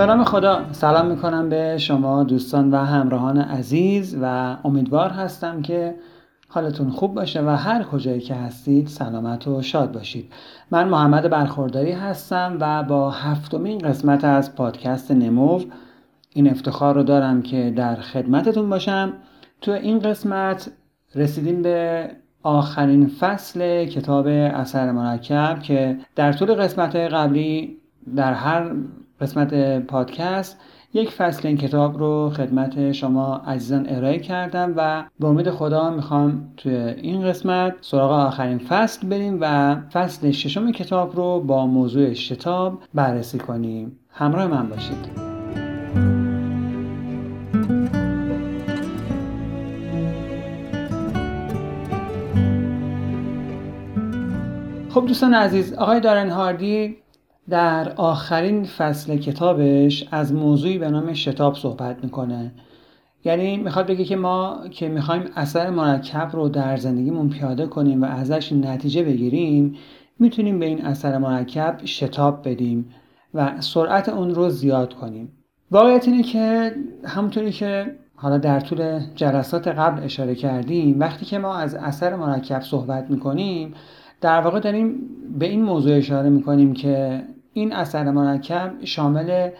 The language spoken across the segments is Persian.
به نام خدا. سلام می‌کنم به شما دوستان و همراهان عزیز و امیدوار هستم که حالتون خوب باشه و هر کجایی که هستید سلامت و شاد باشید. من محمد برخورداری هستم و با هفتمین قسمت از پادکست نمو این افتخار رو دارم که در خدمتتون باشم. تو این قسمت رسیدیم به آخرین فصل کتاب اثر مرکب که در طول قسمت قبلی در هر قسمت پادکست یک فصل این کتاب رو خدمت شما عزیزان ارائه کردم و به امید خدا می‌خوام توی این قسمت سراغ آخرین فصل بریم و فصل ششم کتاب رو با موضوع شتاب بررسی کنیم. همراه من باشید. خب دوستان عزیز آقای دارن هاردی در آخرین فصل کتابش از موضوعی به نام شتاب صحبت می‌کنه. یعنی می‌خواد بگه که ما که می‌خوایم اثر مرکب رو در زندگیمون پیاده کنیم و ازش نتیجه بگیریم می‌تونیم به این اثر مرکب شتاب بدیم و سرعت اون رو زیاد کنیم. واقعیت اینه که همونطوری که حالا در طول جلسات قبل اشاره کردیم وقتی که ما از اثر مرکب صحبت می‌کنیم در واقع داریم به این موضوع اشاره می‌کنیم که این اثر مرکب شامل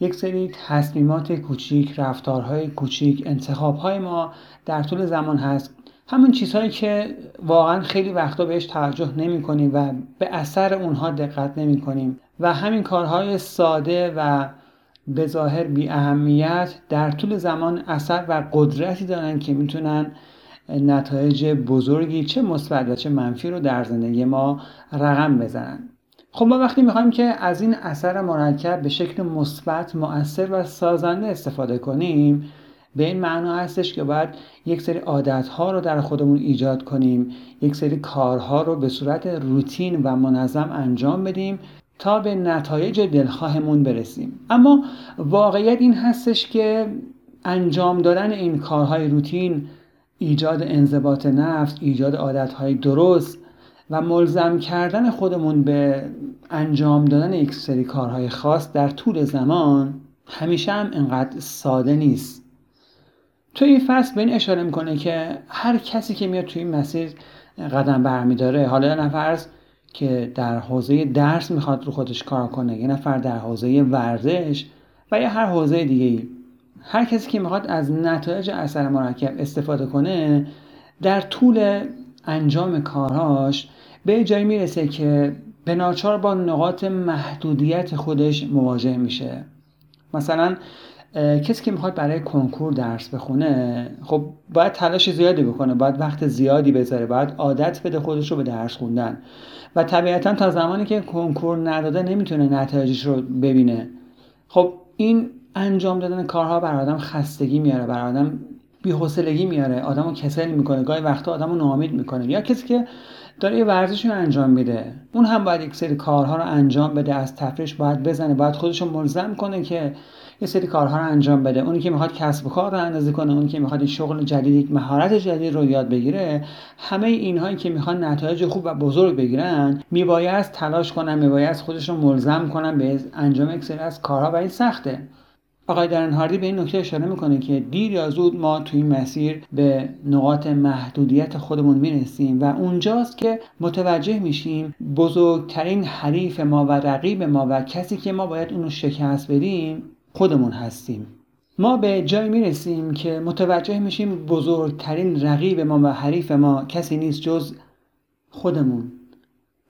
یک سری تصمیمات کوچیک، رفتارهای کوچیک، انتخابهای ما در طول زمان هست. همون چیزهایی که واقعا خیلی وقتا بهش توجه نمی کنیم و به اثر اونها دقت نمی کنیم و همین کارهای ساده و به ظاهر بی اهمیت در طول زمان اثر و قدرتی دارن که می‌تونن نتایج بزرگی چه مثبت و چه منفی رو در زندگی ما رقم بزنن. خب ما وقتی می‌خوایم که از این اثر مرکب به شکل مثبت مؤثر و سازنده استفاده کنیم به این معنا هستش که باید یک سری عادتها رو در خودمون ایجاد کنیم یک سری کارها رو به صورت روتین و منظم انجام بدیم تا به نتایج دلخواهمون برسیم. اما واقعیت این هستش که انجام دادن این کارهای روتین ایجاد انضباط نفس ایجاد عادتهای درست و ملزم کردن خودمون به انجام دادن یک سری کارهای خاص در طول زمان همیشه هم انقدر ساده نیست. توی این فصل به این اشاره می‌کنه که هر کسی که میاد توی این مسیر قدم برمیداره حالا نفرز که در حوزه درس می‌خواد رو خودش کار کنه یه نفر در حوزه ورزش و یا هر حوزه دیگه ای هر کسی که می‌خواد از نتایج اثر مرکب استفاده کنه در طول انجام کارهاش به جایی می‌رسه که به ناچار با نقاط محدودیت خودش مواجه میشه. مثلا کسی که می‌خواد برای کنکور درس بخونه خب باید تلاش زیادی بکنه باید وقت زیادی بذاره باید عادت بده خودش رو به درس خوندن. و طبیعتا تا زمانی که کنکور نداده نمی‌تونه نتایجش رو ببینه. خب این انجام دادن کارها بر آدم خستگی میاره بر آدم بی‌حوصلگی میاره آدمو کسل می‌کنه گاهی وقتا آدمو ناامید می‌کنه. یا کسی که داره یه ورزش رو انجام میده اون هم باید یک سری کارها رو انجام بده از تفریش باید بزنه باید خودش رو ملزم کنه که یه سری کارها رو انجام بده. اونی که می‌خواد کسب و کار رو اندازه کنه اونی که می‌خواد شغل جدید یک مهارت جدید رو یاد بگیره همه اینهایی که می‌خوان نتایج خوب و بزرگ بگیرن میباید تلاش کنن میباید خودش رو ملزم کنن به انجام یک سری از کارها و این سخته. آقای هاردی به این نکته اشاره می‌کنه که دیر یا زود ما توی این مسیر به نقاط محدودیت خودمون می‌رسیم و اونجاست که متوجه میشیم بزرگترین حریف ما و رقیب ما و کسی که ما باید اونو شکست بدیم خودمون هستیم. ما به جایی می‌رسیم که متوجه میشیم بزرگترین رقیب ما و حریف ما کسی نیست جز خودمون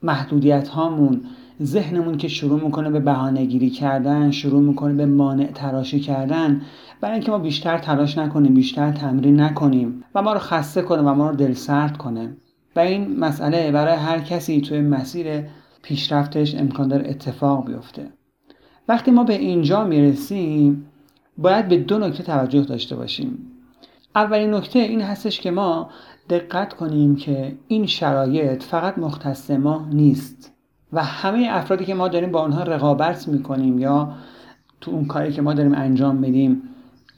محدودیت هامون ذهنمون که شروع می‌کنه به بهانه گیری کردن شروع می‌کنه به مانع تراشی کردن برای اینکه ما بیشتر تلاش نکنیم بیشتر تمرین نکنیم و ما رو خسته کنه و ما رو دل سرد کنه. و این مسئله برای هر کسی توی مسیر پیشرفتش امکان داره اتفاق بیفته. وقتی ما به اینجا می‌رسیم باید به دو نکته توجه داشته باشیم. اولین نکته این هستش که ما دقت کنیم که این شرایط فقط مختص ما نیست. و همه افرادی که ما داریم با آنها رقابت می‌کنیم یا تو اون کاری که ما داریم انجام میدیم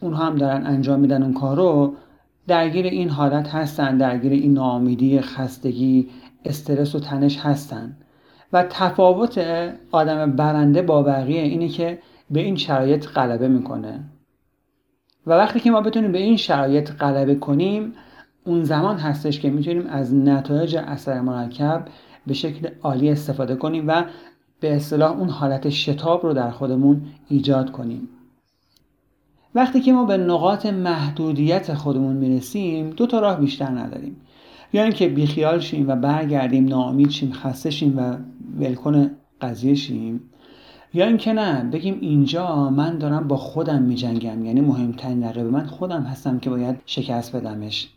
اونها هم دارن انجام میدن اون کار رو درگیر این حالت هستن درگیر این ناامیدی خستگی استرس و تنش هستن. و تفاوت آدم برنده با بقیه اینه که به این شرایط غلبه می‌کنه. و وقتی که ما بتونیم به این شرایط غلبه کنیم اون زمان هستش که می‌تونیم از نتایج اثر مرکب به شکل عالی استفاده کنیم و به اصطلاح اون حالت شتاب رو در خودمون ایجاد کنیم. وقتی که ما به نقاط محدودیت خودمون می‌رسیم دو تا راه بیشتر نداریم. یا اینکه بیخیال شیم و برگردیم ناامید شیم خسته شیم و ولکن قضیه شیم. یا اینکه نه بگیم اینجا من دارم با خودم میجنگم. یعنی مهمترین رقیب من خودم هستم که باید شکست بدمش.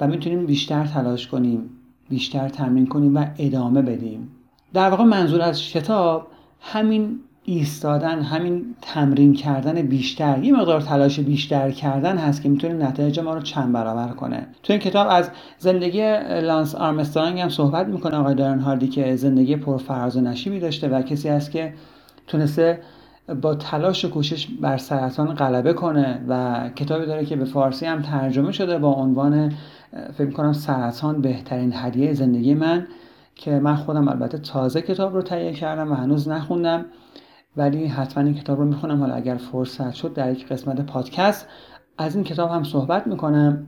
و می‌تونیم بیشتر تلاش کنیم. بیشتر تمرین کنیم و ادامه بدیم. در واقع منظور از شتاب همین ایستادن همین تمرین کردن بیشتر یه مقدار تلاش بیشتر کردن هست که می‌تونه نتایج ما رو چند برابر کنه. تو این کتاب از زندگی لانس آرمسترانگ هم صحبت می‌کنه آقای دارن هاردی که زندگی پرفراز و نشیبی داشته و کسی است که تونسته با تلاش و کوشش بر سرطان غلبه کنه و کتابی داره که به فارسی هم ترجمه شده با عنوان فکر کنم سرطان بهترین هدیه زندگی من که من خودم البته تازه کتاب رو تهیه کردم و هنوز نخوندم ولی حتما این کتاب رو می‌خونم. حالا اگر فرصت شد در یک قسمت پادکست از این کتاب هم صحبت می‌کنم.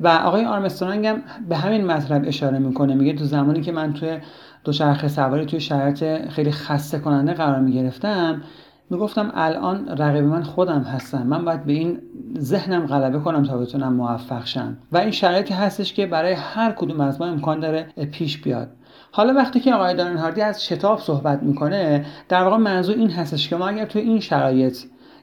و آقای آرمسترانگ هم به همین مطلب اشاره می‌کنه. میگه تو زمانی که من توی دوچرخه سواری توی شرایط خیلی خسته کننده قرار می‌گرفتم می‌گفتم الان رقیب من خودم هستم من باید به این ذهنم غلبه کنم تا بتونم موفق شم. و این شرایطی هستش که برای هر کدوم از ما امکان داره پیش بیاد. حالا وقتی که آقای دارن هاردی از شتاب صحبت می‌کنه در واقع منظور این هستش که ما اگر توی این شرایط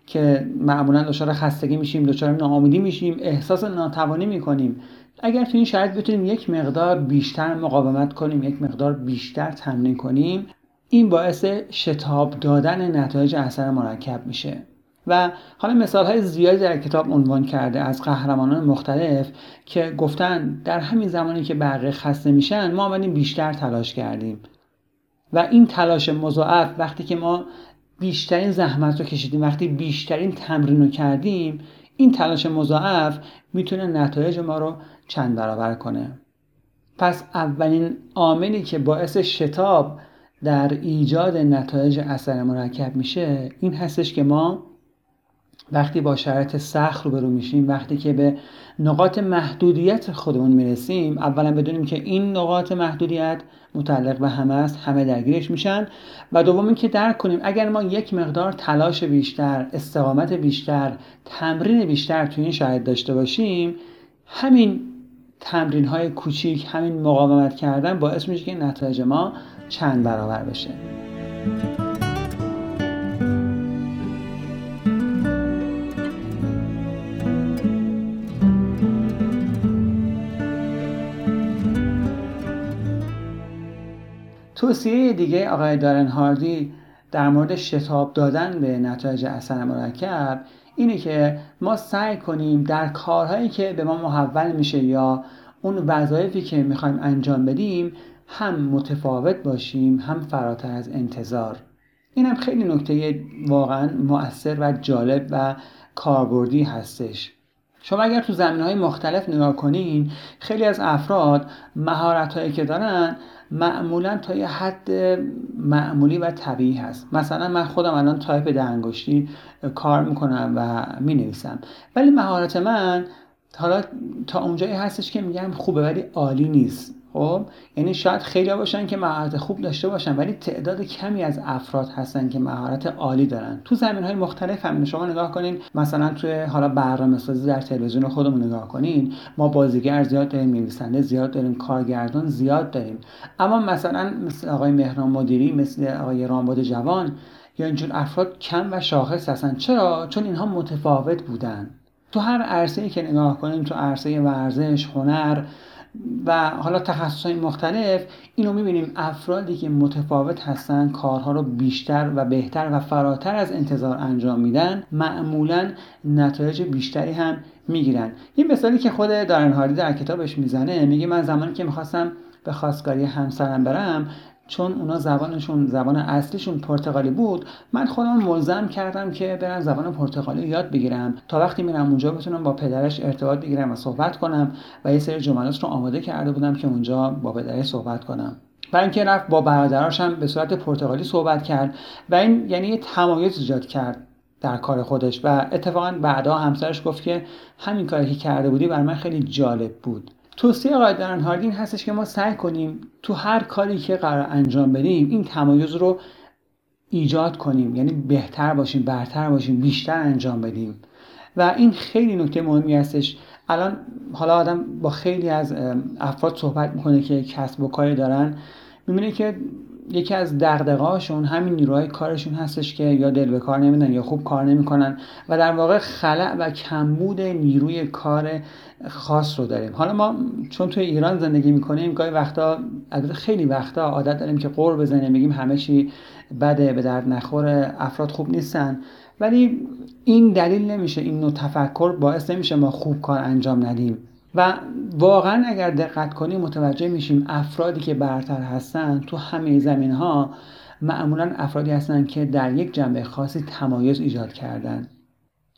که معمولا دچار خستگی میشیم دچار ناامیدی میشیم احساس ناتوانی می‌کنیم اگر توی این شرایط بتونیم یک مقدار بیشتر مقاومت کنیم یک مقدار بیشتر تمرین کنیم این باعث شتاب دادن نتایج اثر مرکب میشه. و حالا مثال های زیادی در کتاب عنوان کرده از قهرمانان مختلف که گفتن در همین زمانی که بقیه خسته میشن ما آمدیم بیشتر تلاش کردیم. و این تلاش مضاعف وقتی که ما بیشترین زحمت رو کشیدیم وقتی بیشترین تمرین رو کردیم این تلاش مضاعف می‌تونه نتایج ما رو چند برابر کنه. پس اولین عاملی که باعث شتاب در ایجاد نتایج اثر مرکب میشه این هستش که ما وقتی با شرایط سخت رو برو میشیم وقتی که به نقاط محدودیت خودمون می‌رسیم اولا بدونیم که این نقاط محدودیت متعلق به همه است همه درگیرش میشن و دوم اینکه درک کنیم اگر ما یک مقدار تلاش بیشتر استقامت بیشتر تمرین بیشتر توی این شاید داشته باشیم همین تمرین های کوچیک همین مقاومت کردن باعث میشه که نتایج ما چند برابر بشه. توصیه دیگه آقای دارن هاردی در مورد شتاب دادن به نتایج اثر مرکب اینه که ما سعی کنیم در کارهایی که به ما محول میشه یا اون وظایفی که می‌خوایم انجام بدیم هم متفاوت باشیم هم فراتر از انتظار. این هم خیلی نکته واقعا مؤثر و جالب و کاربردی هستش. شما اگر تو زمین های مختلف نگاه کنین خیلی از افراد مهارت هایی که دارن معمولا تا یه حد معمولی و طبیعی هست. مثلا من خودم الان تایپ دنگشتی کار می‌کنم و می‌نویسم. ولی مهارت من حالا تا اونجایی هستش که میگم خوبه ولی عالی نیست. خب یعنی شاید خیلی باشن که مهارت خوب داشته باشن ولی تعداد کمی از افراد هستن که مهارت عالی دارن. تو زمین های مختلف همین شما نگاه کنین مثلا توی حالا برنامه سازی در تلویزیون خودمون نگاه کنین ما بازیگر زیاد داریم نویسنده زیاد داریم کارگردان زیاد داریم. اما مثلا مثل آقای مهران مدیری مثل آقای رامبد جوان یا اینجور افراد کم و شاخص هستن. چرا؟ چون اینها متفاوت بودن. تو هر عرصه‌ای که نگاه کنیم تو عرصه ورزش هنر و حالا تخصص های مختلف اینو می‌بینیم افرادی که متفاوت هستن کارها رو بیشتر و بهتر و فراتر از انتظار انجام میدن معمولا نتایج بیشتری هم می‌گیرن. این مثالی که خود دارن هاردی در کتابش می‌زنه میگه من زمانی که می‌خواستم به خواستگاری همسرم برم چون اونا زبانشون زبان اصلیشون پرتغالی بود من خودم ملزم کردم که برم زبان پرتغالی یاد بگیرم. تا وقتی میرم اونجا بتونم با پدرش ارتباط بگیرم و صحبت کنم و یه سری جملات رو آماده کرده بودم که اونجا با پدرش صحبت کنم. و اینکه رفت با برادراش هم به صورت پرتغالی صحبت کرد و این یعنی یه تمایز ایجاد کرد در کار خودش. و اتفاقا بعدا همسرش گفت که همین کاری که کرده بودی بر من خیلی جالب بود. توصیه آقای دارن هاردین هستش که ما سعی کنیم تو هر کاری که قرار انجام بدیم این تمایز رو ایجاد کنیم. یعنی بهتر باشیم برتر باشیم بیشتر انجام بدیم. و این خیلی نکته مهمی هستش. الان حالا آدم با خیلی از افراد صحبت می‌کنه که کسب و کاری دارن. می‌بینه که یکی از دغدغه‌هاشون همین نیروهای کارشون هستش که یا دل به کار نمیدن یا خوب کار نمی‌کنن و در واقع خلع و کمبود نیروی کار خاص رو داریم. حالا ما چون توی ایران زندگی می‌کنیم گاهی وقتا خیلی وقتا عادت داریم که قور بزنیم بگیم همه چی بده به درد نخور افراد خوب نیستن. ولی این دلیل نمیشه این نوع تفکر باعث نمیشه ما خوب کار انجام ندیم. و واقعا اگر دقت کنیم متوجه میشیم افرادی که برتر هستن تو همه زمین ها معمولا افرادی هستن که در یک جنبه خاصی تمایز ایجاد کردن.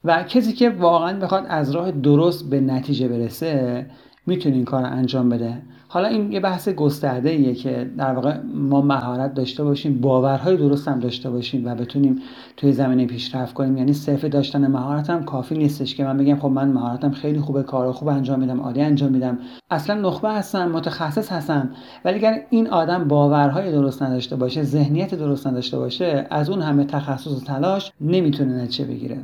و کسی که واقعا بخواد از راه درست به نتیجه برسه می‌تونه این کار انجام بده. حالا این یه بحث گسترده ایه که در واقع ما مهارت داشته باشیم باورهای درست هم داشته باشیم و بتونیم توی زمینه پیشرفت کنیم. یعنی صرف داشتن مهارت هم کافی نیستش که من بگم خب من مهارتم خیلی خوبه کار خوب انجام میدم عالی انجام میدم. اصلا نخبه هستم متخصص هستم ولی اگر این آدم باورهای درست نداشته باشه ذهنیت درست نداشته باشه از اون همه تخصص و تلاش نمی‌تونه نتیجه بگیره.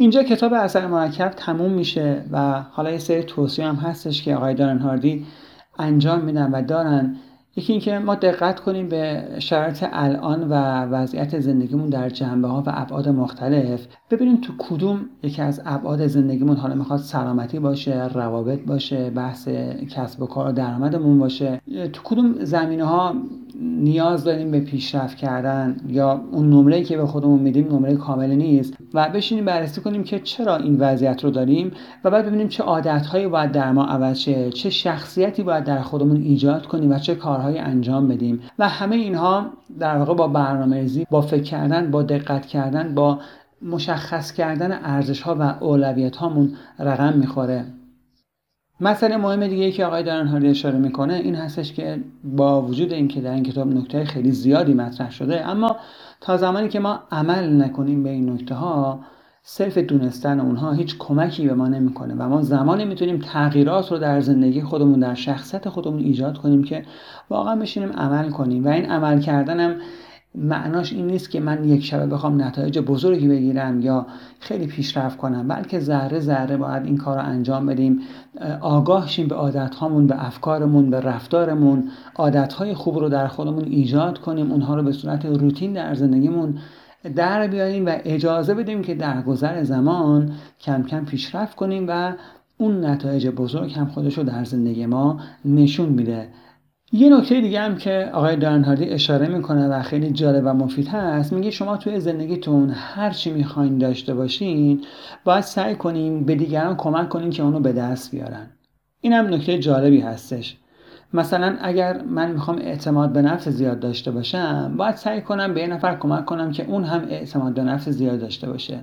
اینجا کتاب اثر مرکب تموم میشه و حالا یه سری توصیه هم هستش که آقای دارن هاردی انجام میدن و دارن. یکی اینکه ما دقت کنیم به شرایط الان و وضعیت زندگیمون در جنبه ها و ابعاد مختلف. ببینیم تو کدوم یکی از ابعاد زندگیمون حالا می‌خواد سلامتی باشه روابط باشه بحث کسب و کار و درآمدمون باشه. تو کدوم زمینه ها نیاز داریم به پیشرفت کردن یا اون نمره که به خودمون میدیم نمره کامل نیست و بشینیم بررسی کنیم که چرا این وضعیت رو داریم و بعد ببینیم چه عادتهایی باید در ما عوض شه چه شخصیتی باید در خودمون ایجاد کنیم و چه کارهایی انجام بدیم. و همه اینها در واقع با برنامه‌ریزی با فکر کردن با دقت کردن با مشخص کردن ارزش ها و اولویت هامون رقم می‌خوره. مسئله مهم دیگه ای که آقای دارن هاری اشاره می‌کنه این هستش که با وجود اینکه در این کتاب نکته خیلی زیادی مطرح شده اما تا زمانی که ما عمل نکنیم به این نکته ها صرف دونستن اونها هیچ کمکی به ما نمی‌کنه و ما زمانی می‌تونیم تغییرات رو در زندگی خودمون در شخصیت خودمون ایجاد کنیم که واقعا بشینیم عمل کنیم و این عمل کردنم معناش این نیست که من یک شبه بخوام نتایج بزرگی بگیرم یا خیلی پیشرفت کنم بلکه ذره ذره باید این کار رو انجام بدیم. آگاه شیم به عادتهامون به افکارمون به رفتارمون. عادتهای خوب رو در خودمون ایجاد کنیم اونها رو به صورت روتین در زندگیمون در بیاریم و اجازه بدیم که در گذر زمان کم کم پیشرفت کنیم و اون نتایج بزرگ هم خودش رو در زندگی ما نشون میده. یه نکته دیگه هم که آقای دارنهاردی اشاره می‌کنه و خیلی جالب و مفید هست میگه شما توی زندگیتون هر چی می‌خواین داشته باشین باید سعی کنین به دیگران کمک کنین که اونو به دست بیارن. این هم نکته جالبی هستش. مثلا اگر من می‌خوام اعتماد به نفس زیاد داشته باشم باید سعی کنم به یه نفر کمک کنم که اون هم اعتماد به نفس زیاد داشته باشه.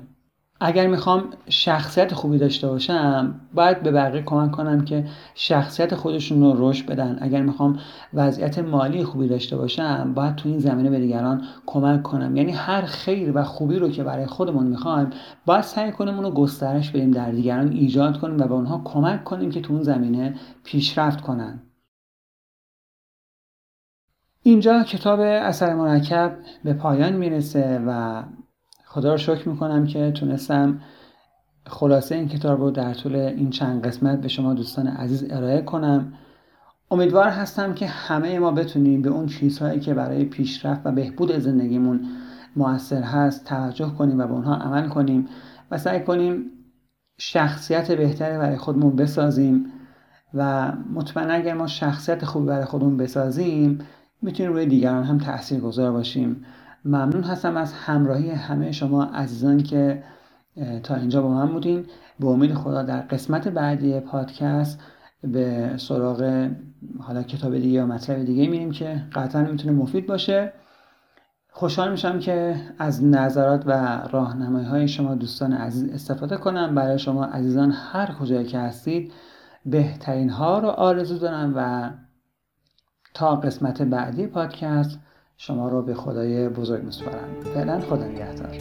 اگر می‌خوام شخصیت خوبی داشته باشم باید به بقیه کمک کنم که شخصیت خودشون رو رشد بدن. اگر می‌خوام وضعیت مالی خوبی داشته باشم باید تو این زمینه به دیگران کمک کنم. یعنی هر خیر و خوبی رو که برای خودمون می‌خوایم باید سعی کنیم اونو گسترش بدیم در دیگران ایجاد کنیم و به اونها کمک کنیم که تو اون زمینه پیشرفت کنن. اینجا کتاب اثر مرکب به پایان می‌رسه و خدا رو شکر می‌کنم که تونستم خلاصه این کتاب رو در طول این چند قسمت به شما دوستان عزیز ارائه کنم. امیدوار هستم که همه ما بتونیم به اون چیزهایی که برای پیشرفت و بهبود زندگیمون موثر هست توجه کنیم و به اونها عمل کنیم و سعی کنیم شخصیت بهتری برای خودمون بسازیم و مطمئنا اگر ما شخصیت خوبی برای خودمون بسازیم می‌تونیم روی دیگران هم تأثیر گذار باشیم. ممنون هستم از همراهی همه شما عزیزان که تا اینجا با من بودین. به امید خدا در قسمت بعدی پادکست به سراغ حالا کتاب دیگه یا مطلب دیگه میریم که قطعا می‌تونه مفید باشه. خوشحال میشم که از نظرات و راهنمایی های شما دوستان عزیز استفاده کنم. برای شما عزیزان هر کجایی که هستید بهترین ها رو آرزو دارم و تا قسمت بعدی پادکست شما رو به خدای بزرگ میسپارم. فعلا خدا نگهدار.